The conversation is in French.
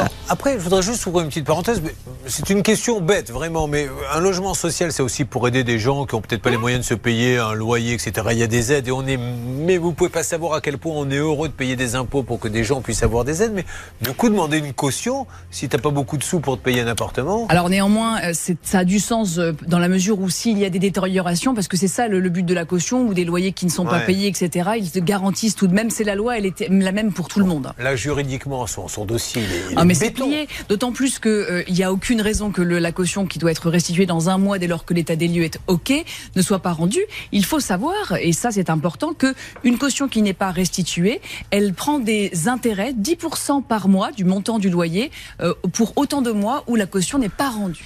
Alors, après, je voudrais juste ouvrir une petite parenthèse. C'est une question bête, vraiment. Mais un logement social, c'est aussi pour aider des gens qui ont peut-être pas les moyens de se payer un loyer, etc. Il y a des aides et on est. Mais vous pouvez pas savoir à quel point on est heureux de payer des impôts pour que des gens puissent avoir des aides. Mais du coup, demander une caution, si t'as pas beaucoup de sous pour te payer un appartement. Alors néanmoins, euh, ça a du sens euh, dans la mesure où s'il y a des détériorations, parce que c'est ça le, le but de la caution, ou des loyers qui ne sont pas payés, etc., ils te garantissent tout de même, c'est la loi, elle est la même pour tout le monde. Là, juridiquement, son, son dossier, il est, il Ah est mais c'est plié, d'autant plus qu'il n'y a aucune raison que le- la caution qui doit être restituée dans un mois dès lors que l'état des lieux est OK ne soit pas rendue. Il faut savoir, et ça c'est important, que une caution qui n'est pas restituée, elle prend des intérêts 10% par mois du montant du loyer euh, pour autant de mois où la caution n'est pas rendue.